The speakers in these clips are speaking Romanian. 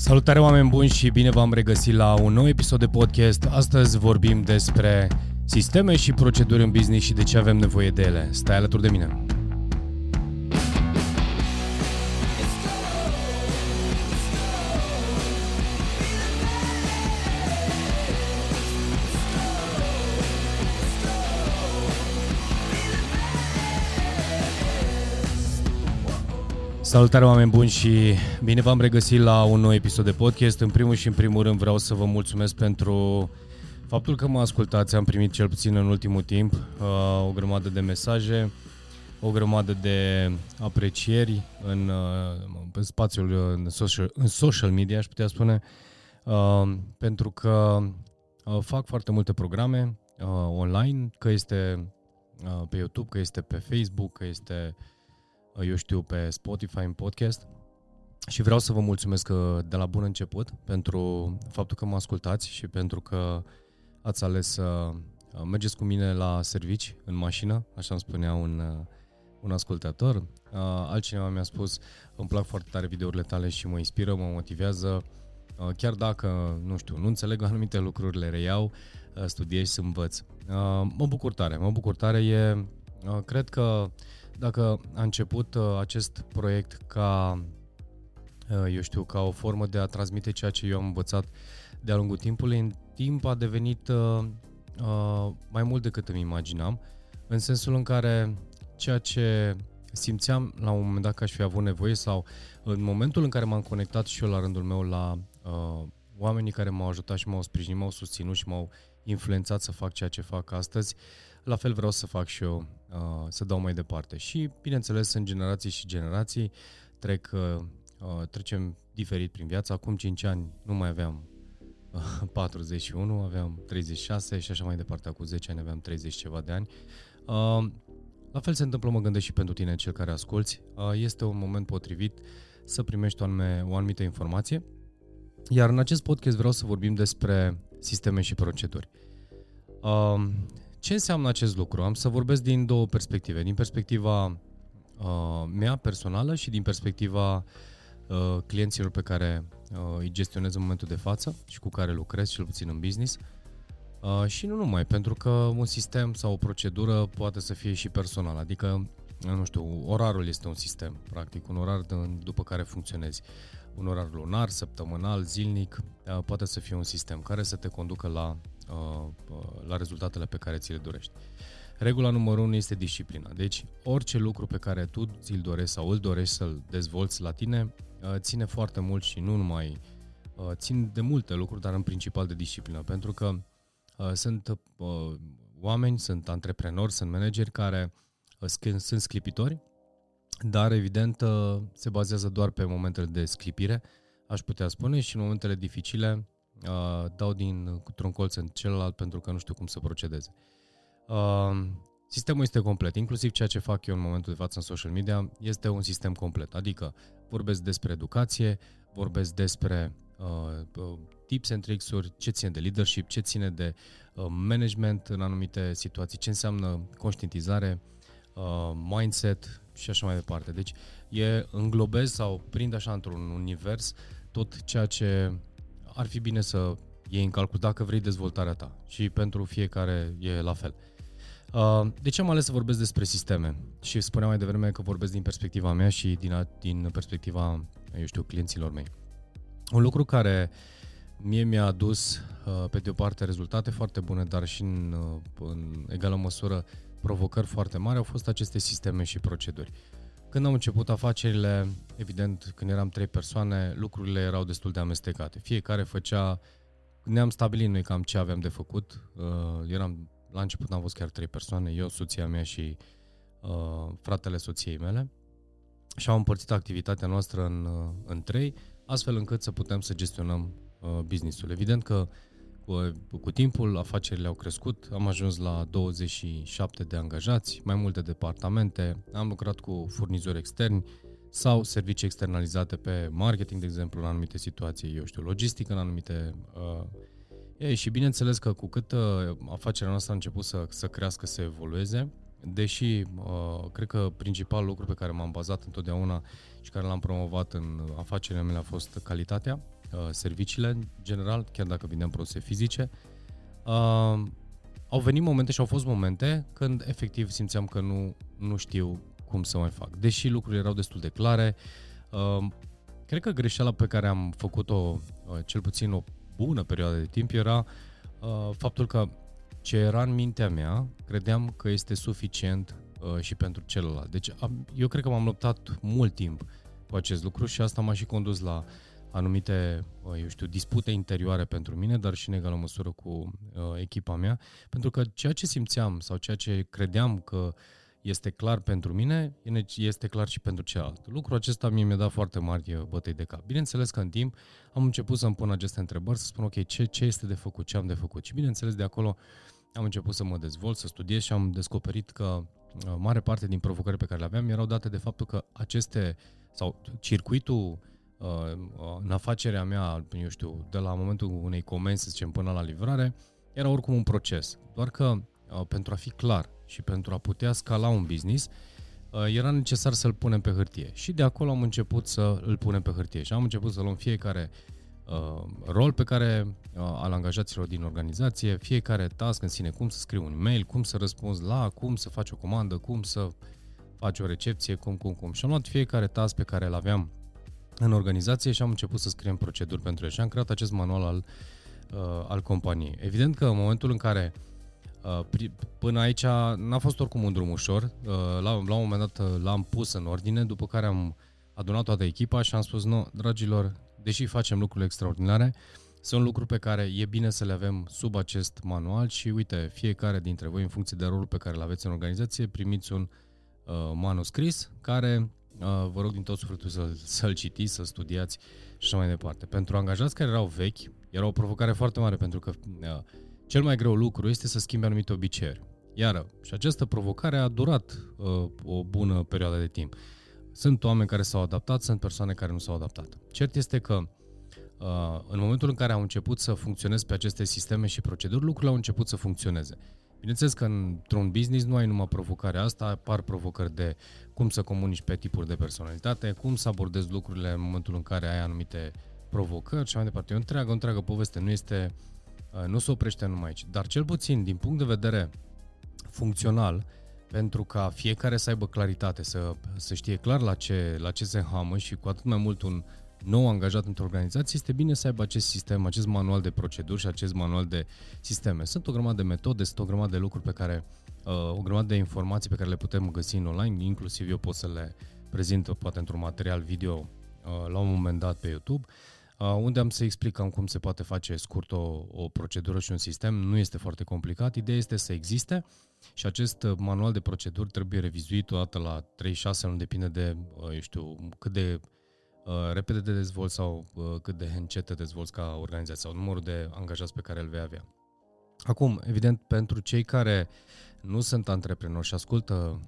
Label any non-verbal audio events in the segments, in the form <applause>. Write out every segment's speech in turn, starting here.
Salutare oameni buni și bine v-am regăsit la un nou episod de podcast. Astăzi vorbim despre sisteme și proceduri în business și de ce avem nevoie de ele. Stai alături de mine. Salutare oameni buni și bine v-am regăsit la un nou episod de podcast. În primul și în primul rând vreau să vă mulțumesc pentru faptul că mă ascultați. Am primit cel puțin în ultimul timp uh, o grămadă de mesaje, o grămadă de aprecieri în, uh, în spațiul uh, în social, în social media, aș putea spune, uh, pentru că uh, fac foarte multe programe uh, online, că este uh, pe YouTube, că este pe Facebook, că este uh, eu știu, pe Spotify, în podcast. Și vreau să vă mulțumesc uh, de la bun început pentru faptul că mă ascultați și pentru că ați ales să uh, mergeți cu mine la servici, în mașină, așa îmi spunea un, uh, un ascultător. Altcineva mi-a spus, îmi plac foarte tare videourile tale și mă inspiră, mă motivează. Chiar dacă, nu știu, nu înțeleg <laughs> anumite lucruri, le reiau, studiez și învăț. Mă bucur tare, mă bucur tare. E, cred că dacă a început uh, acest proiect ca, uh, eu știu, ca o formă de a transmite ceea ce eu am învățat de-a lungul timpului, în timp a devenit uh, uh, mai mult decât îmi imaginam, în sensul în care ceea ce simțeam la un moment dat că aș fi avut nevoie sau în momentul în care m-am conectat și eu la rândul meu la uh, oamenii care m-au ajutat și m-au sprijinit, m-au susținut și m-au influențat să fac ceea ce fac astăzi, la fel vreau să fac și eu uh, să dau mai departe. Și, bineînțeles, în generații și generații trec, uh, uh trecem diferit prin viață. Acum 5 ani nu mai aveam uh, 41, aveam 36 și așa mai departe. Acum 10 ani aveam 30 ceva de ani. Uh, la fel se întâmplă, mă gândesc și pentru tine, cel care asculți. Uh, este un moment potrivit să primești o, anume, o anumită informație. Iar în acest podcast vreau să vorbim despre sisteme și proceduri. Uh, ce înseamnă acest lucru? Am să vorbesc din două perspective. Din perspectiva uh, mea personală și din perspectiva uh, clienților pe care uh, îi gestionez în momentul de față și cu care lucrez, cel puțin în business. Uh, și nu numai, pentru că un sistem sau o procedură poate să fie și personal, adică, nu știu, orarul este un sistem, practic, un orar de, după care funcționezi. Un orar lunar, săptămânal, zilnic, uh, poate să fie un sistem care să te conducă la Uh, la rezultatele pe care ți le dorești. Regula numărul 1 este disciplina. Deci, orice lucru pe care tu ți-l dorești sau îl dorești să-l dezvolți la tine, uh, ține foarte mult și nu numai uh, țin de multe lucruri, dar în principal de disciplină, pentru că sunt oameni, sunt antreprenori, sunt manageri care sunt sclipitori, dar evident se bazează doar pe momentele de sclipire, aș putea spune, și în momentele dificile uh, dau din un colț în celălalt pentru că nu știu cum să procedeze. Uh, sistemul este complet, inclusiv ceea ce fac eu în momentul de față în social media este un sistem complet, adică vorbesc despre educație, vorbesc despre uh, uh tips and tricks-uri, ce ține de leadership, ce ține de uh, management în anumite situații, ce înseamnă conștientizare, uh, mindset și așa mai departe. Deci e înglobez sau prind așa într-un univers tot ceea ce ar fi bine să iei în calcul dacă vrei dezvoltarea ta și pentru fiecare e la fel. Uh, de ce am ales să vorbesc despre sisteme? Și spuneam mai devreme că vorbesc din perspectiva mea și din, din perspectiva, eu știu, clienților mei. Un lucru care mie mi-a adus, uh, pe de o parte, rezultate foarte bune, dar și în, uh, în egală măsură provocări foarte mari, au fost aceste sisteme și proceduri. Când am început afacerile, evident, când eram trei persoane, lucrurile erau destul de amestecate. Fiecare făcea, ne-am stabilit noi cam ce aveam de făcut. Uh, eram, la început am fost chiar trei persoane, eu, soția mea și uh, fratele soției mele. Și am împărțit activitatea noastră în, uh, în trei, astfel încât să putem să gestionăm uh, businessul. Evident că uh, cu, cu timpul, afacerile au crescut, am ajuns la 27 de angajați, mai multe departamente, am lucrat cu furnizori externi sau servicii externalizate pe marketing, de exemplu, în anumite situații, eu știu, logistică, în anumite... Uh, ei, și bineînțeles că cu cât uh, afacerea noastră a început să, să crească, să evolueze, deși uh, cred că principalul lucru pe care m-am bazat întotdeauna și care l-am promovat în afacerile mele a fost calitatea, serviciile în general, chiar dacă vindeam produse fizice. Au venit momente și au fost momente când efectiv simțeam că nu, nu știu cum să mai fac. Deși lucrurile erau destul de clare, cred că greșeala pe care am făcut-o cel puțin o bună perioadă de timp era faptul că ce era în mintea mea, credeam că este suficient uh, și pentru celălalt. Deci am, eu cred că m-am luptat mult timp cu acest lucru și asta m-a și condus la anumite, uh, eu știu, dispute interioare pentru mine, dar și în egală măsură cu uh, echipa mea, pentru că ceea ce simțeam sau ceea ce credeam că este clar pentru mine, este clar și pentru celălalt. Lucrul acesta mie mi-a dat foarte mari uh, bătăi de cap. Bineînțeles că în timp am început să-mi pun aceste întrebări, să spun ok, ce, ce este de făcut, ce am de făcut. Și bineînțeles de acolo am început să mă dezvolt, să studiez și am descoperit că uh, mare parte din provocările pe care le aveam erau date de faptul că aceste, sau circuitul uh, uh, în afacerea mea, eu știu, de la momentul unei comenzi, să zicem, până la livrare, era oricum un proces. Doar că pentru a fi clar și pentru a putea scala un business, era necesar să-l punem pe hârtie. Și de acolo am început să îl punem pe hârtie și am început să luăm fiecare uh, uh, rol pe care uh, al angajaților din organizație, fiecare task în sine, cum să scriu un mail, cum să răspunzi la, cum să faci o comandă, cum să faci o recepție, cum, cum, cum. Și am luat fiecare task pe care îl aveam în organizație și am început să scriem proceduri pentru el și am creat acest manual al, uh, al companiei. Evident că în momentul în care uh, până aici n-a fost oricum un drum ușor, uh, la, la un moment dat uh, l-am pus în ordine, după care am adunat toată echipa și am spus, nu, dragilor, deși facem lucruri extraordinare, sunt lucruri pe care e bine să le avem sub acest manual și uite, fiecare dintre voi, în funcție de rolul pe care îl aveți în organizație, primiți un uh, manuscris care uh, vă rog din tot sufletul să, să-l citiți, să studiați și așa mai departe. Pentru angajați care erau vechi, era o provocare foarte mare pentru că uh, cel mai greu lucru este să schimbi anumite obiceiuri. Iară, și această provocare a durat uh, o bună perioadă de timp. Sunt oameni care s-au adaptat, sunt persoane care nu s-au adaptat. Cert este că uh, în momentul în care au început să funcționeze pe aceste sisteme și proceduri, lucrurile au început să funcționeze. Bineînțeles că într-un business nu ai numai provocarea asta, apar provocări de cum să comunici pe tipuri de personalitate, cum să abordezi lucrurile în momentul în care ai anumite provocări și mai departe. E o întreagă, o întreagă poveste, nu este, uh, nu se oprește numai aici. Dar cel puțin, din punct de vedere funcțional, pentru ca fiecare să aibă claritate, să, să știe clar la ce, la ce se hamă și cu atât mai mult un nou angajat într-o organizație, este bine să aibă acest sistem, acest manual de proceduri și acest manual de sisteme. Sunt o grămadă de metode, sunt o grămadă de lucruri pe care, uh, o grămadă de informații pe care le putem găsi în online, inclusiv eu pot să le prezint poate într-un material video uh, la un moment dat pe YouTube. Uh, unde am să explicăm cum se poate face scurt o, o procedură și un sistem. Nu este foarte complicat, ideea este să existe și acest uh, manual de proceduri trebuie revizuit o dată la 3-6 luni, depinde de, uh, eu știu, cât de repede te dezvolți sau cât de încet te dezvolți ca organizație sau numărul de angajați pe care îl vei avea. Acum, evident, pentru cei care nu sunt antreprenori și ascultă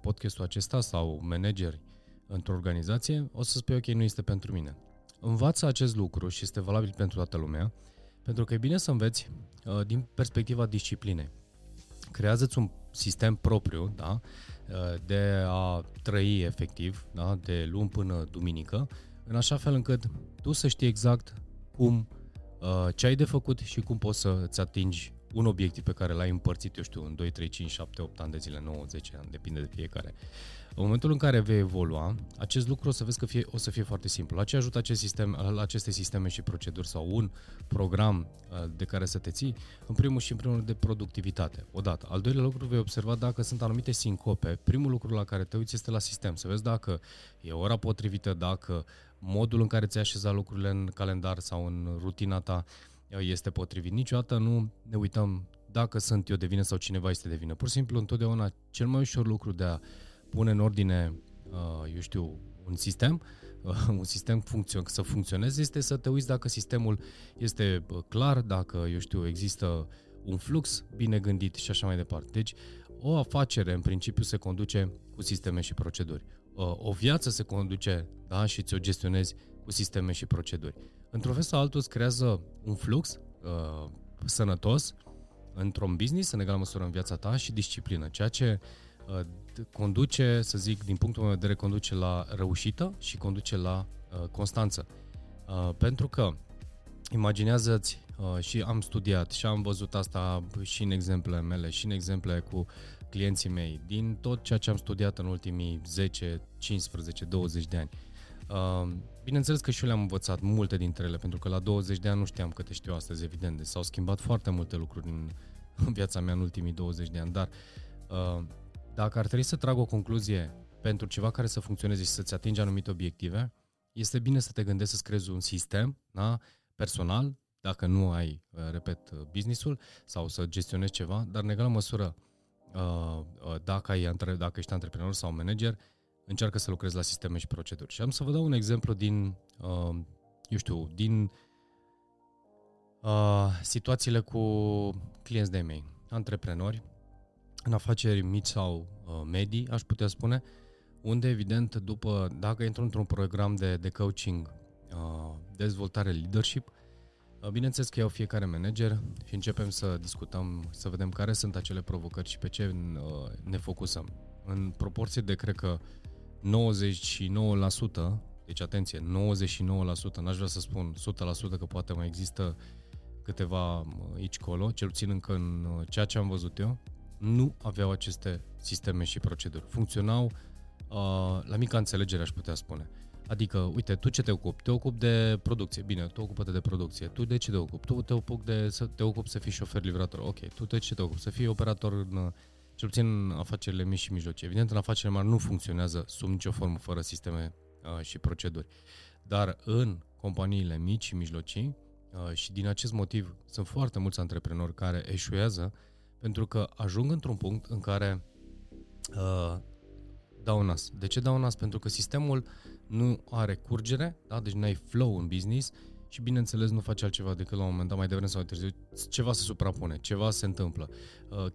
podcastul acesta sau manageri într-o organizație, o să spui, ok, nu este pentru mine învață acest lucru și este valabil pentru toată lumea, pentru că e bine să înveți uh, din perspectiva disciplinei. Creează-ți un sistem propriu da, uh, de a trăi efectiv, da, de luni până duminică, în așa fel încât tu să știi exact cum, uh, ce ai de făcut și cum poți să îți atingi un obiectiv pe care l-ai împărțit, eu știu, în 2, 3, 5, 7, 8 ani de zile, 9, 10 ani, depinde de fiecare. În momentul în care vei evolua, acest lucru o să vezi că fie, o să fie foarte simplu. La ce ajută acest sistem, la aceste sisteme și proceduri sau un program uh, de care să te ții? În primul și în primul de productivitate. Odată. Al doilea lucru vei observa dacă sunt anumite sincope. Primul lucru la care te uiți este la sistem. Să vezi dacă e ora potrivită, dacă modul în care ți-ai așezat lucrurile în calendar sau în rutina ta este potrivit. Niciodată nu ne uităm dacă sunt eu de vină sau cineva este de vină. Pur și simplu, întotdeauna, cel mai ușor lucru de a pune în ordine, uh, eu știu, un sistem, uh, un sistem funcțion- să funcționeze, este să te uiți dacă sistemul este uh, clar, dacă, eu știu, există un flux bine gândit și așa mai departe. Deci, o afacere, în principiu, se conduce cu sisteme și proceduri. O viață se conduce da, și ți-o gestionezi cu sisteme și proceduri. Într-un fel sau altul îți creează un flux uh, sănătos într-un business, în egală măsură în viața ta și disciplină, ceea ce uh, conduce, să zic, din punctul meu de vedere, conduce la reușită și conduce la uh, constanță. Uh, pentru că imaginează-ți uh, și am studiat și am văzut asta și în exemplele mele și în exemple cu clienții mei din tot ceea ce am studiat în ultimii 10, 15, 20 de ani. Uh, bineînțeles că și eu le-am învățat multe dintre ele, pentru că la 20 de ani nu știam câte știu astăzi, evident. Deci s-au schimbat foarte multe lucruri în, în viața mea în ultimii 20 de ani, dar uh, dacă ar trebui să trag o concluzie pentru ceva care să funcționeze și să-ți atingi anumite obiective, este bine să te gândești să-ți creezi un sistem da, personal, dacă nu ai, uh, repet, uh, businessul sau să gestionezi ceva, dar în egală măsură, uh, dacă, ai, dacă ești antreprenor sau manager, încearcă să lucrezi la sisteme și proceduri. Și am să vă dau un exemplu din, eu știu, din situațiile cu clienți de mei, antreprenori, în afaceri mici sau medii, aș putea spune, unde evident după, dacă intru într-un program de, de coaching, uh, dezvoltare leadership, uh, bineînțeles că iau fiecare manager și începem să discutăm, să vedem care sunt acele provocări și pe ce uh, ne focusăm. În proporție de, cred că, 99%, deci atenție, 99%, n-aș vrea să spun 100% că poate mai există câteva aici colo, cel puțin încă în ceea ce am văzut eu, nu aveau aceste sisteme și proceduri. Funcționau Uh, la mica înțelegere aș putea spune. Adică, uite, tu ce te ocupi? Te ocupi de producție. Bine, tu ocupă de producție. Tu de ce te ocupi? Tu te ocupi de să te ocupi să fii șofer livrator. Ok, tu de ce te ocupi? Să fii operator în cel puțin în afacerile mici și mijlocii. Evident, în afacerile mari nu funcționează sub nicio formă fără sisteme uh, și proceduri. Dar în companiile mici și mijlocii, uh, și din acest motiv sunt foarte mulți antreprenori care eșuează pentru că ajung într-un punct în care uh, dau nas. De ce dau nas? Pentru că sistemul nu are curgere, da? deci nu ai flow în business și bineînțeles nu faci altceva decât la un moment dat, mai devreme sau mai târziu, ceva se suprapune, ceva se întâmplă.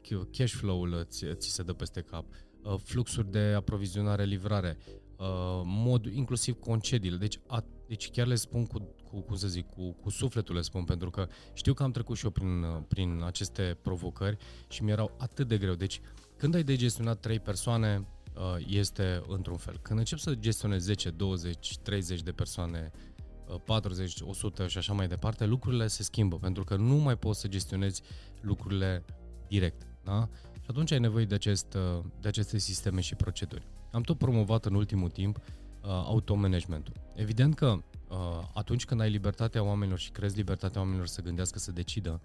Uh, cash flow-ul ți, ți se dă peste cap, uh, fluxuri de aprovizionare, livrare, uh, mod, inclusiv concediile. Deci, a, deci chiar le spun cu, cu, cum să zic, cu, cu sufletul le spun, pentru că știu că am trecut și eu prin, prin aceste provocări și mi-erau atât de greu. Deci, când ai de gestionat trei persoane, Uh, este într-un fel. Când încep să gestionezi 10, 20, 30 de persoane, 40, uh, 100 și așa mai departe, lucrurile se schimbă, pentru că nu mai poți să gestionezi lucrurile direct. Da? Și atunci ai nevoie de, acest, uh, de aceste sisteme și proceduri. Am tot promovat în ultimul timp uh, automanagementul. Evident că uh, atunci când ai libertatea oamenilor și crezi libertatea oamenilor să gândească, să decidă,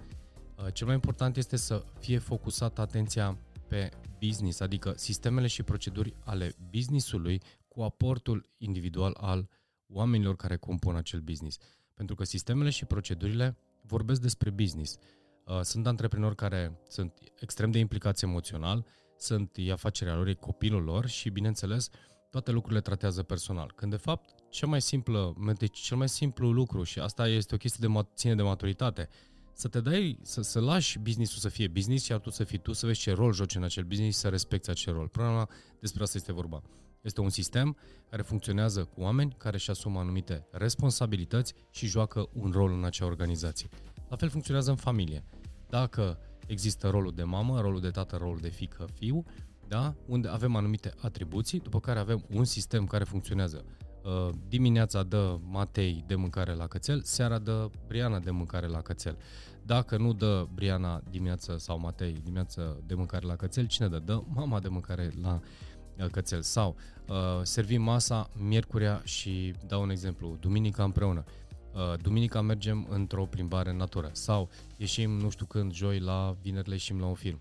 uh, cel mai important este să fie focusată atenția pe business, adică sistemele și proceduri ale businessului cu aportul individual al oamenilor care compun acel business. Pentru că sistemele și procedurile vorbesc despre business. Uh, sunt antreprenori care sunt extrem de implicați emoțional, sunt e afacerea lor, e copilul lor și, bineînțeles, toate lucrurile tratează personal. Când, de fapt, cel mai simplu, deci cel mai simplu lucru, și asta este o chestie de ține de maturitate, să te dai, să, să lași businessul să fie business, iar tu să fii tu, să vezi ce rol joci în acel business și să respecti acel rol. Problema despre asta este vorba. Este un sistem care funcționează cu oameni care își asumă anumite responsabilități și joacă un rol în acea organizație. La fel funcționează în familie. Dacă există rolul de mamă, rolul de tată, rolul de fică, fiu, da? unde avem anumite atribuții, după care avem un sistem care funcționează. Uh, dimineața dă Matei de mâncare la cățel, seara dă Briana de mâncare la cățel. Dacă nu dă Briana dimineața sau Matei dimineața de mâncare la cățel, cine dă? Dă mama de mâncare la uh, cățel. Sau uh, servim masa miercurea și dau un exemplu, duminica împreună. Uh, duminica mergem într-o plimbare în natură sau ieșim nu știu când, joi la vineri ieșim la un film.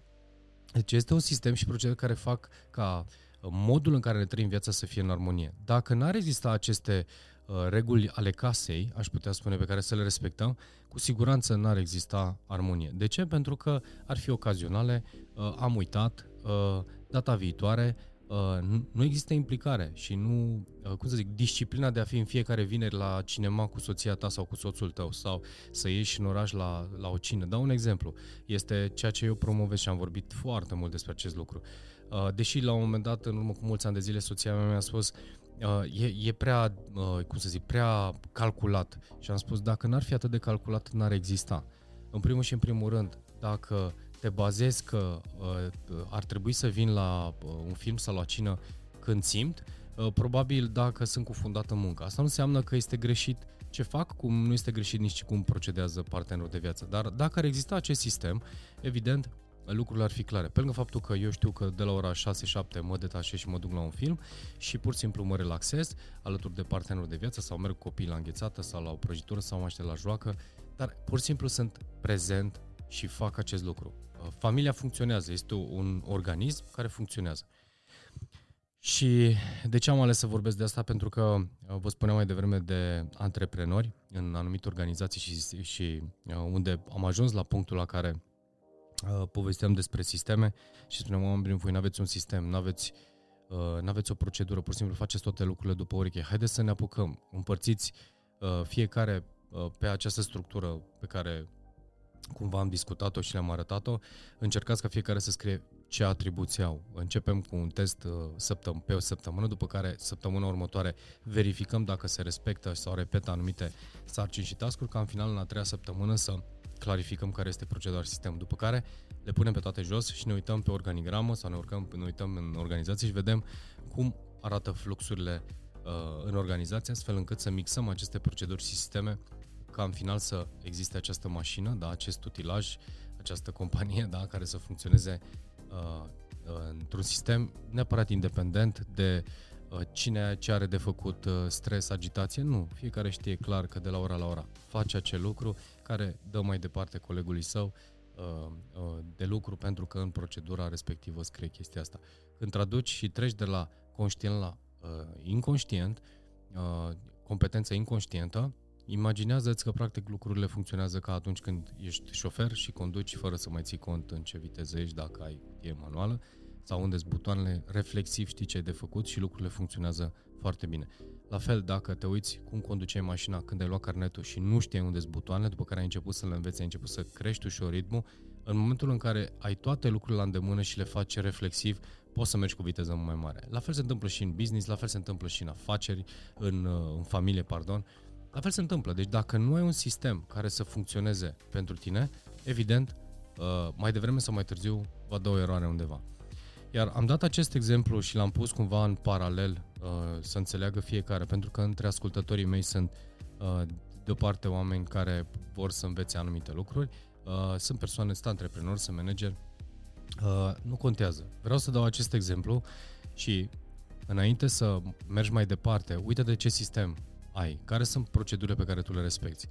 Deci este un sistem și proceduri care fac ca uh, modul în care ne trăim viața să fie în armonie. Dacă n-ar exista aceste uh, reguli ale casei, aș putea spune, pe care să le respectăm, cu siguranță n-ar exista armonie. De ce? Pentru că ar fi ocazionale, uh, am uitat, uh, data viitoare, Uh, nu există implicare și nu, uh, cum să zic, disciplina de a fi în fiecare vineri la cinema cu soția ta sau cu soțul tău sau să ieși în oraș la, la o cină. Dau un exemplu. Este ceea ce eu promovez și am vorbit foarte mult despre acest lucru. Uh, deși la un moment dat, în urmă cu mulți ani de zile, soția mea mi-a spus e, e prea, cum să zic, prea calculat. Și am spus, dacă n-ar fi atât de calculat, n-ar exista. În primul și în primul rând, dacă te bazezi că uh, ar trebui să vin la uh, un film sau la cină când simt, uh, probabil dacă sunt cufundat în muncă. Asta nu înseamnă că este greșit ce fac, cum nu este greșit nici cum procedează partenerul de viață. Dar dacă ar exista acest sistem, evident, lucrurile ar fi clare. Pe lângă faptul că eu știu că de la ora 6-7 mă detașez și mă duc la un film și pur și simplu mă relaxez alături de partenerul de viață sau merg copii la înghețată sau la o prăjitură sau mă la joacă, dar pur și simplu sunt prezent și fac acest lucru. Familia funcționează, este un organism care funcționează. Și de ce am ales să vorbesc de asta? Pentru că vă spuneam mai devreme de antreprenori în anumite organizații și, și unde am ajuns la punctul la care uh, povesteam despre sisteme și spuneam oamenii, voi nu aveți un sistem, nu aveți, uh, n-aveți o procedură, pur și simplu faceți toate lucrurile după ureche. Haideți să ne apucăm, împărțiți uh, fiecare uh, pe această structură pe care cumva am discutat-o și le-am arătat-o, încercați ca fiecare să scrie ce atribuții au. Începem cu un test uh, săptăm- pe o săptămână, după care săptămâna următoare verificăm dacă se respectă sau repetă anumite sarcini și tascuri, ca în final, în a treia săptămână, să clarificăm care este procedura sistemului. După care le punem pe toate jos și ne uităm pe organigramă sau ne, urcăm, ne uităm în organizație și vedem cum arată fluxurile uh, în organizație, astfel încât să mixăm aceste proceduri și sisteme ca în final să existe această mașină, da, acest utilaj, această companie da, care să funcționeze uh, uh, într-un sistem neapărat independent de uh, cine ce are de făcut uh, stres, agitație. Nu, fiecare știe clar că de la ora la ora face acel lucru care dă mai departe colegului său uh, uh, de lucru pentru că în procedura respectivă scrie chestia asta. Când traduci și treci de la conștient la uh, inconștient, uh, competență inconștientă, Imaginează-ți că practic lucrurile funcționează ca atunci când ești șofer și conduci fără să mai ții cont în ce viteză ești dacă ai cutie manuală sau unde sunt butoanele, reflexiv știi ce ai de făcut și lucrurile funcționează foarte bine. La fel, dacă te uiți cum conduceai mașina când ai luat carnetul și nu știai unde sunt butoanele, după care ai început să le înveți, ai început să crești ușor ritmul, în momentul în care ai toate lucrurile la îndemână și le faci reflexiv, poți să mergi cu viteză mai mare. La fel se întâmplă și în business, la fel se întâmplă și în afaceri, în, în familie, pardon. La fel se întâmplă. Deci dacă nu ai un sistem care să funcționeze pentru tine, evident, uh, mai devreme sau mai târziu va da o eroare undeva. Iar am dat acest exemplu și l-am pus cumva în paralel uh, să înțeleagă fiecare, pentru că între ascultătorii mei sunt uh, de o parte oameni care vor să învețe anumite lucruri, sunt persoane, sunt antreprenori, sunt manageri, nu contează. Vreau să dau acest exemplu și înainte să mergi mai departe, uite de ce sistem ai, care sunt procedurile pe care tu le respecti,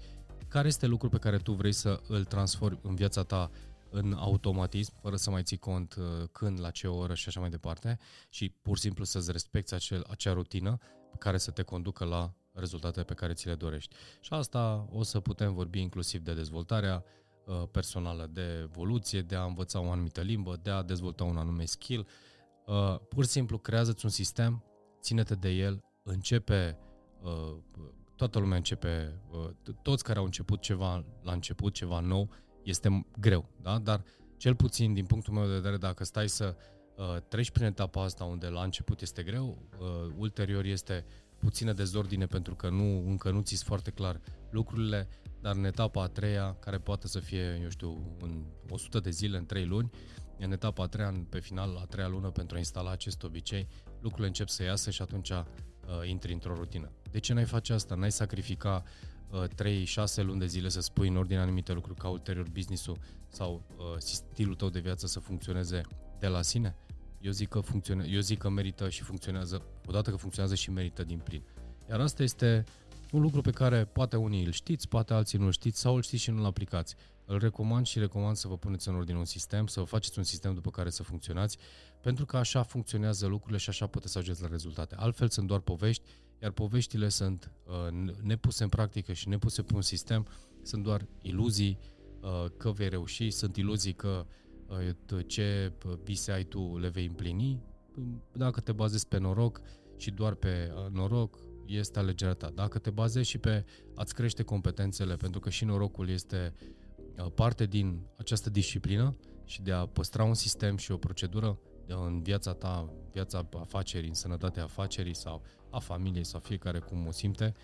care este lucrul pe care tu vrei să îl transformi în viața ta în automatism, fără să mai ții cont uh, când, la ce oră și așa mai departe și pur și simplu să-ți respecti acel, acea rutină care să te conducă la rezultatele pe care ți le dorești. Și asta o să putem vorbi inclusiv de dezvoltarea uh, personală, de evoluție, de a învăța o anumită limbă, de a dezvolta un anume skill. Uh, pur și simplu creează-ți un sistem, ține-te de el, începe Uh, toată lumea începe, uh, toți care au început ceva la început, ceva nou, este greu, da? Dar cel puțin din punctul meu de vedere, dacă stai să uh, treci prin etapa asta unde la început este greu, uh, ulterior este puțină dezordine pentru că nu, încă nu ți foarte clar lucrurile, dar în etapa a treia, care poate să fie, eu știu, în 100 de zile, în 3 luni, în etapa a treia, pe final, a treia lună pentru a instala acest obicei, lucrurile încep să iasă și atunci uh, intri într-o rutină. De ce n-ai face asta? N-ai sacrifica uh, 3-6 luni de zile să spui în ordine anumite lucruri ca ulterior business-ul sau uh, stilul tău de viață să funcționeze de la sine? Eu zic că, funcțione- eu zic că merită și funcționează, odată că funcționează și merită din plin. Iar asta este un lucru pe care poate unii îl știți, poate alții nu îl știți sau îl știți și nu-l aplicați. Îl recomand și recomand să vă puneți în ordine un sistem, să vă faceți un sistem după care să funcționați, pentru că așa funcționează lucrurile și așa puteți să ajungeți la rezultate. Altfel sunt doar povești, iar poveștile sunt uh, nepuse în practică și nepuse pe un sistem, sunt doar iluzii uh, că vei reuși, sunt iluzii că uh, ce bise ai tu le vei împlini. Dacă te bazezi pe noroc și doar pe uh, noroc, este alegerea ta. Dacă te bazezi și pe a-ți crește competențele, pentru că și norocul este uh, parte din această disciplină și de a păstra un sistem și o procedură în viața ta, viața afacerii, în sănătatea afacerii sau a familiei sau fiecare cum o simte,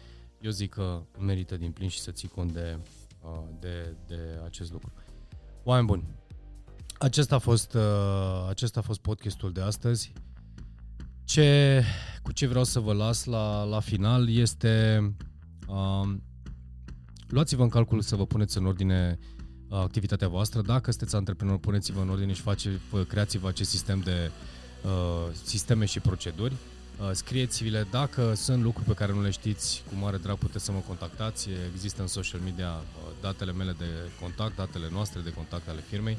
eu zic că merită din plin și să ții cont de, uh, de, de acest lucru. Oameni buni, acesta a fost, uh, acesta a fost podcastul de astăzi. Ce cu ce vreau să vă las la, la final este uh, luați-vă în calcul să vă puneți în ordine uh, activitatea voastră. Dacă sunteți antreprenor, puneți-vă în ordine și face, creați-vă acest sistem de uh, sisteme și proceduri. Uh, scrieți-le dacă sunt lucruri pe care nu le știți, cu mare drag puteți să mă contactați. Există în social media uh, datele mele de contact, datele noastre de contact ale firmei,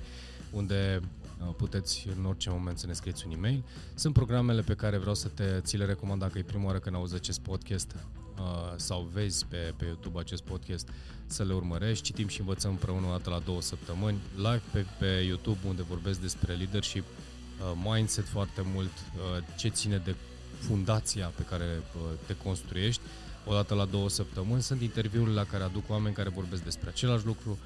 unde uh, puteți în orice moment să ne scrieți un e-mail. Sunt programele pe care vreau să te, ți le recomand dacă e prima oară când auzi acest podcast sau vezi pe, pe YouTube acest podcast, să le urmărești. Citim și învățăm împreună o dată la două săptămâni. Live pe, pe YouTube unde vorbesc despre leadership, mindset foarte mult, ce ține de fundația pe care te construiești o dată la două săptămâni. Sunt interviurile la care aduc oameni care vorbesc despre același lucru,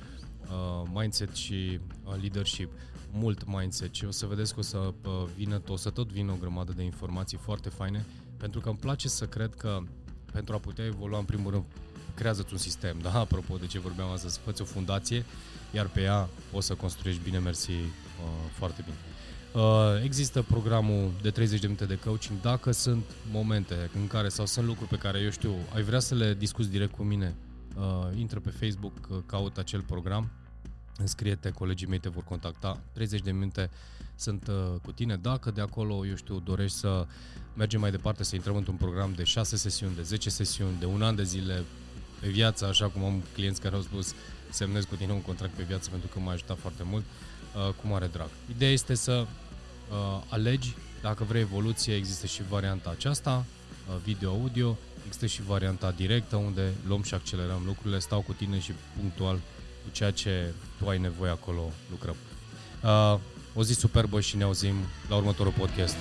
uh, mindset și uh, leadership, mult mindset și o să vedeți că o să uh, vină, o să tot vină o grămadă de informații foarte faine, pentru că îmi place să cred că pentru a putea evolua, în primul rând, creează un sistem, da? Apropo de ce vorbeam astăzi, fă o fundație, iar pe ea o să construiești bine, mersi, uh, foarte bine. Uh, există programul de 30 de minute de coaching. Dacă sunt momente în care sau sunt lucruri pe care eu știu, ai vrea să le discuți direct cu mine, uh, intră pe Facebook, uh, caut acel program, înscrie-te, colegii mei te vor contacta. 30 de minute sunt uh, cu tine. Dacă de acolo, eu știu, dorești să mergem mai departe, să intrăm într-un program de 6 sesiuni, de 10 sesiuni, de un an de zile pe viață, așa cum am clienți care au spus semnez cu tine un contract pe viață pentru că m-a ajutat foarte mult, uh, cu mare drag. Ideea este să uh, alegi, dacă vrei evoluție, există și varianta aceasta, uh, video-audio, există și varianta directă unde luăm și accelerăm lucrurile, stau cu tine și punctual cu ceea ce tu ai nevoie acolo lucrăm. Uh, o zi superbă și ne auzim la următorul podcast.